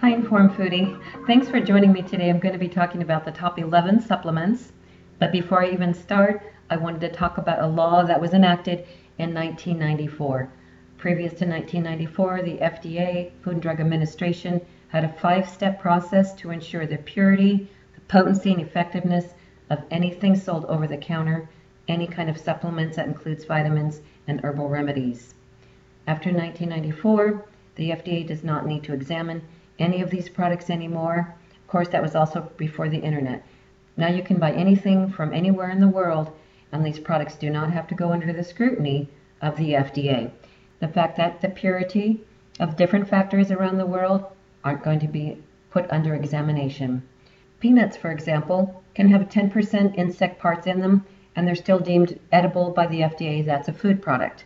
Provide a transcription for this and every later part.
Hi, Informed Foodie. Thanks for joining me today. I'm going to be talking about the top 11 supplements. But before I even start, I wanted to talk about a law that was enacted in 1994. Previous to 1994, the FDA, Food and Drug Administration, had a five step process to ensure the purity, the potency, and effectiveness of anything sold over the counter, any kind of supplements that includes vitamins and herbal remedies. After 1994, the FDA does not need to examine any of these products anymore. Of course, that was also before the internet. Now you can buy anything from anywhere in the world, and these products do not have to go under the scrutiny of the FDA. The fact that the purity of different factories around the world aren't going to be put under examination. Peanuts, for example, can have 10% insect parts in them, and they're still deemed edible by the FDA. That's a food product.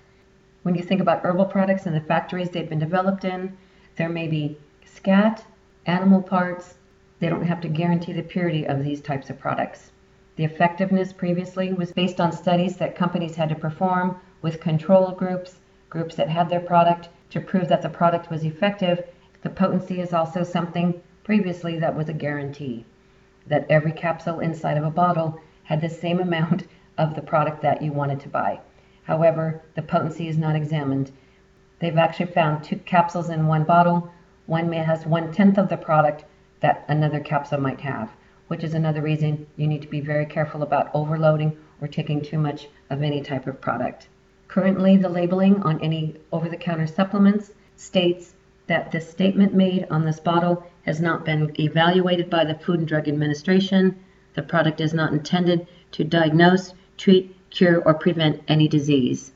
When you think about herbal products and the factories they've been developed in, there may be scat, animal parts. They don't have to guarantee the purity of these types of products. The effectiveness previously was based on studies that companies had to perform with control groups, groups that had their product, to prove that the product was effective. The potency is also something previously that was a guarantee that every capsule inside of a bottle had the same amount of the product that you wanted to buy. However, the potency is not examined. They've actually found two capsules in one bottle. One may has one tenth of the product that another capsule might have, which is another reason you need to be very careful about overloading or taking too much of any type of product. Currently, the labeling on any over the counter supplements states that the statement made on this bottle has not been evaluated by the Food and Drug Administration. The product is not intended to diagnose, treat, cure, or prevent any disease.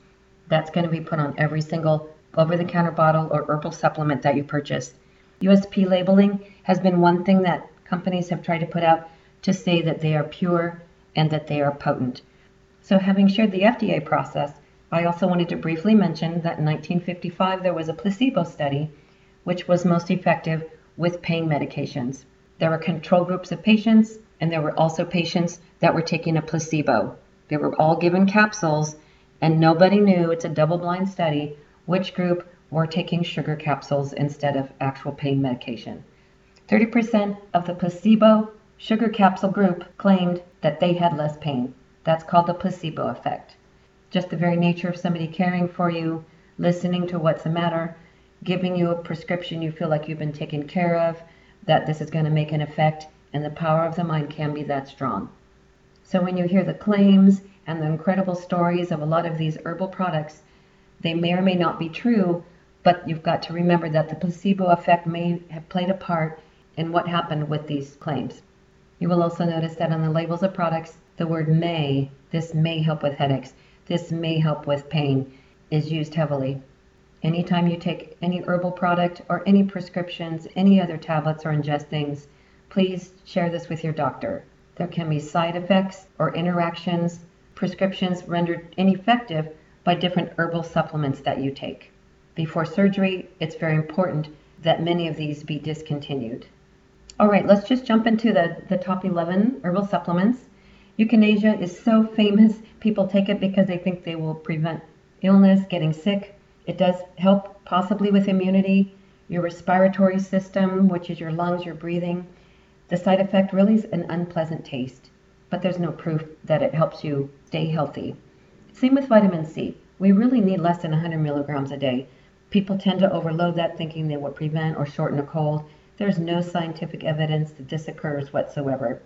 That's going to be put on every single over the counter bottle or herbal supplement that you purchase. USP labeling has been one thing that companies have tried to put out to say that they are pure and that they are potent. So, having shared the FDA process, I also wanted to briefly mention that in 1955 there was a placebo study which was most effective with pain medications. There were control groups of patients, and there were also patients that were taking a placebo. They were all given capsules, and nobody knew, it's a double blind study, which group were taking sugar capsules instead of actual pain medication. 30% of the placebo sugar capsule group claimed that they had less pain. That's called the placebo effect. Just the very nature of somebody caring for you, listening to what's the matter, giving you a prescription you feel like you've been taken care of, that this is going to make an effect, and the power of the mind can be that strong. So when you hear the claims and the incredible stories of a lot of these herbal products, they may or may not be true, but you've got to remember that the placebo effect may have played a part in what happened with these claims. You will also notice that on the labels of products, the word may, this may help with headaches, this may help with pain, is used heavily. Anytime you take any herbal product or any prescriptions, any other tablets or ingest things, please share this with your doctor. There can be side effects or interactions, prescriptions rendered ineffective by different herbal supplements that you take. Before surgery, it's very important that many of these be discontinued. All right, let's just jump into the, the top 11 herbal supplements. Echinacea is so famous, people take it because they think they will prevent illness, getting sick. It does help possibly with immunity, your respiratory system, which is your lungs, your breathing. The side effect really is an unpleasant taste, but there's no proof that it helps you stay healthy. Same with vitamin C. We really need less than 100 milligrams a day. People tend to overload that thinking they will prevent or shorten a cold. There's no scientific evidence that this occurs whatsoever.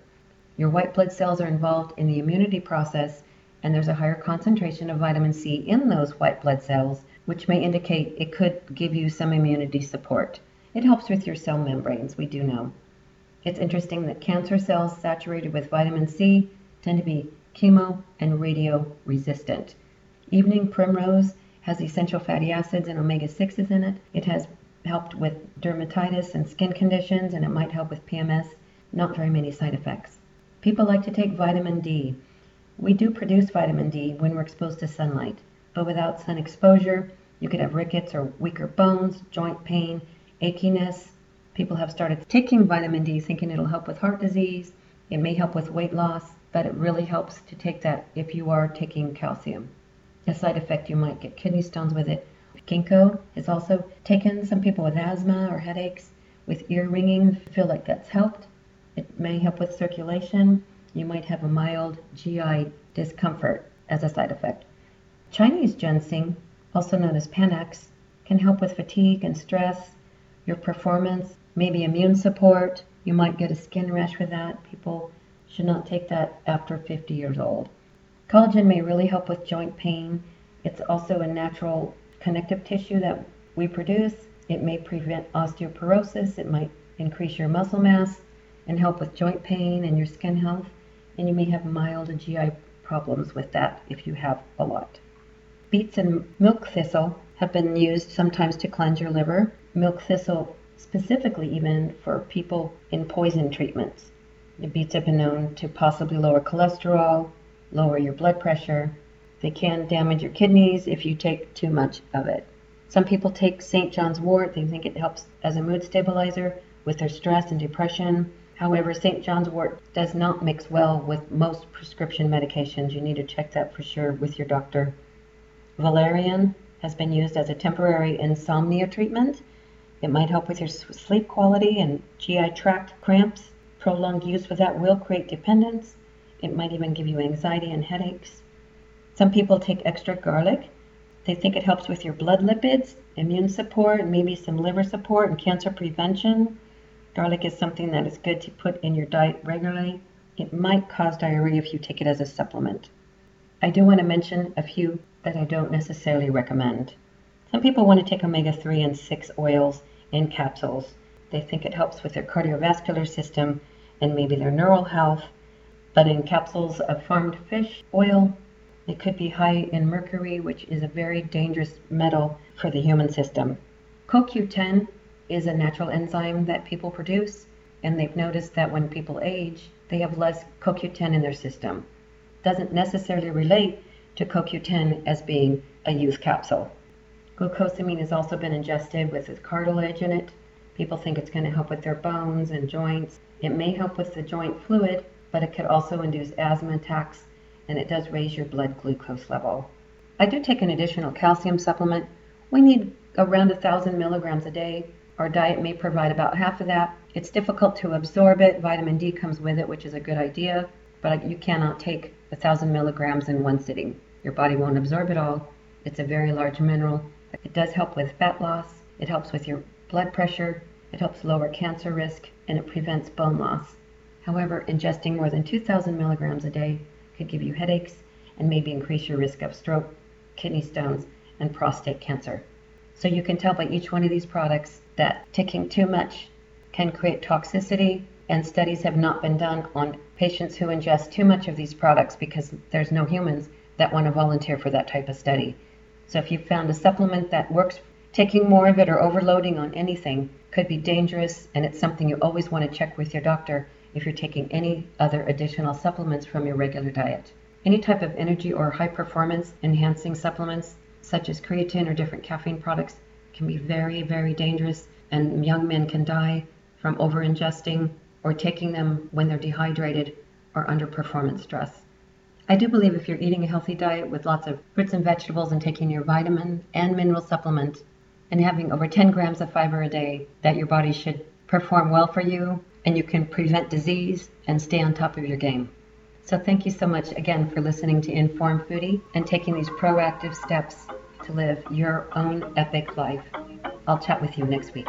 Your white blood cells are involved in the immunity process, and there's a higher concentration of vitamin C in those white blood cells which may indicate it could give you some immunity support. It helps with your cell membranes, we do know. It's interesting that cancer cells saturated with vitamin C tend to be chemo and radio resistant. Evening primrose has essential fatty acids and omega 6s in it. It has helped with dermatitis and skin conditions, and it might help with PMS. Not very many side effects. People like to take vitamin D. We do produce vitamin D when we're exposed to sunlight, but without sun exposure, you could have rickets or weaker bones, joint pain, achiness. People have started taking vitamin D thinking it'll help with heart disease. It may help with weight loss, but it really helps to take that if you are taking calcium. A side effect, you might get kidney stones with it Ginkgo is also taken. Some people with asthma or headaches with ear ringing feel like that's helped. It may help with circulation. You might have a mild GI discomfort as a side effect. Chinese ginseng, also known as Panax, can help with fatigue and stress, your performance, maybe immune support. You might get a skin rash with that. People should not take that after 50 years old. Collagen may really help with joint pain. It's also a natural connective tissue that we produce. It may prevent osteoporosis. It might increase your muscle mass and help with joint pain and your skin health. And you may have mild GI problems with that if you have a lot. Beets and milk thistle have been used sometimes to cleanse your liver. Milk thistle specifically even for people in poison treatments. Beets have been known to possibly lower cholesterol, lower your blood pressure. They can damage your kidneys if you take too much of it. Some people take St. John's wort. They think it helps as a mood stabilizer with their stress and depression. However, St. John's wort does not mix well with most prescription medications. You need to check that for sure with your doctor. Valerian has been used as a temporary insomnia treatment. It might help with your sleep quality and GI tract cramps. Prolonged use with that will create dependence. It might even give you anxiety and headaches. Some people take extra garlic. They think it helps with your blood lipids, immune support, maybe some liver support and cancer prevention. Garlic is something that is good to put in your diet regularly. It might cause diarrhea if you take it as a supplement. I do want to mention a few that I don't necessarily recommend. Some people want to take omega 3 and 6 oils in capsules. They think it helps with their cardiovascular system and maybe their neural health. But in capsules of farmed fish oil, it could be high in mercury, which is a very dangerous metal for the human system. CoQ10 is a natural enzyme that people produce, and they've noticed that when people age, they have less CoQ10 in their system. Doesn't necessarily relate to CoQ10 as being a youth capsule. Glucosamine has also been ingested with cartilage in it. People think it's going to help with their bones and joints. It may help with the joint fluid, but it could also induce asthma attacks, and it does raise your blood glucose level. I do take an additional calcium supplement. We need around 1,000 milligrams a day our diet may provide about half of that. It's difficult to absorb it. Vitamin D comes with it, which is a good idea, but you cannot take a thousand milligrams in one sitting. Your body won't absorb it all. It's a very large mineral. It does help with fat loss. It helps with your blood pressure. It helps lower cancer risk and it prevents bone loss. However, ingesting more than 2,000 milligrams a day could give you headaches and maybe increase your risk of stroke, kidney stones, and prostate cancer. So you can tell by each one of these products that taking too much can create toxicity, and studies have not been done on patients who ingest too much of these products because there's no humans that want to volunteer for that type of study. So if you found a supplement that works, taking more of it or overloading on anything could be dangerous, and it's something you always want to check with your doctor if you're taking any other additional supplements from your regular diet. Any type of energy or high performance enhancing supplements, such as creatine or different caffeine products, can be very, very dangerous, and young men can die from over ingesting or taking them when they're dehydrated or under performance stress. I do believe if you're eating a healthy diet with lots of fruits and vegetables and taking your vitamin and mineral supplement and having over 10 grams of fiber a day, that your body should perform well for you and you can prevent disease and stay on top of your game. So thank you so much again for listening to Inform Foodie and taking these proactive steps to live your own epic life. I'll chat with you next week.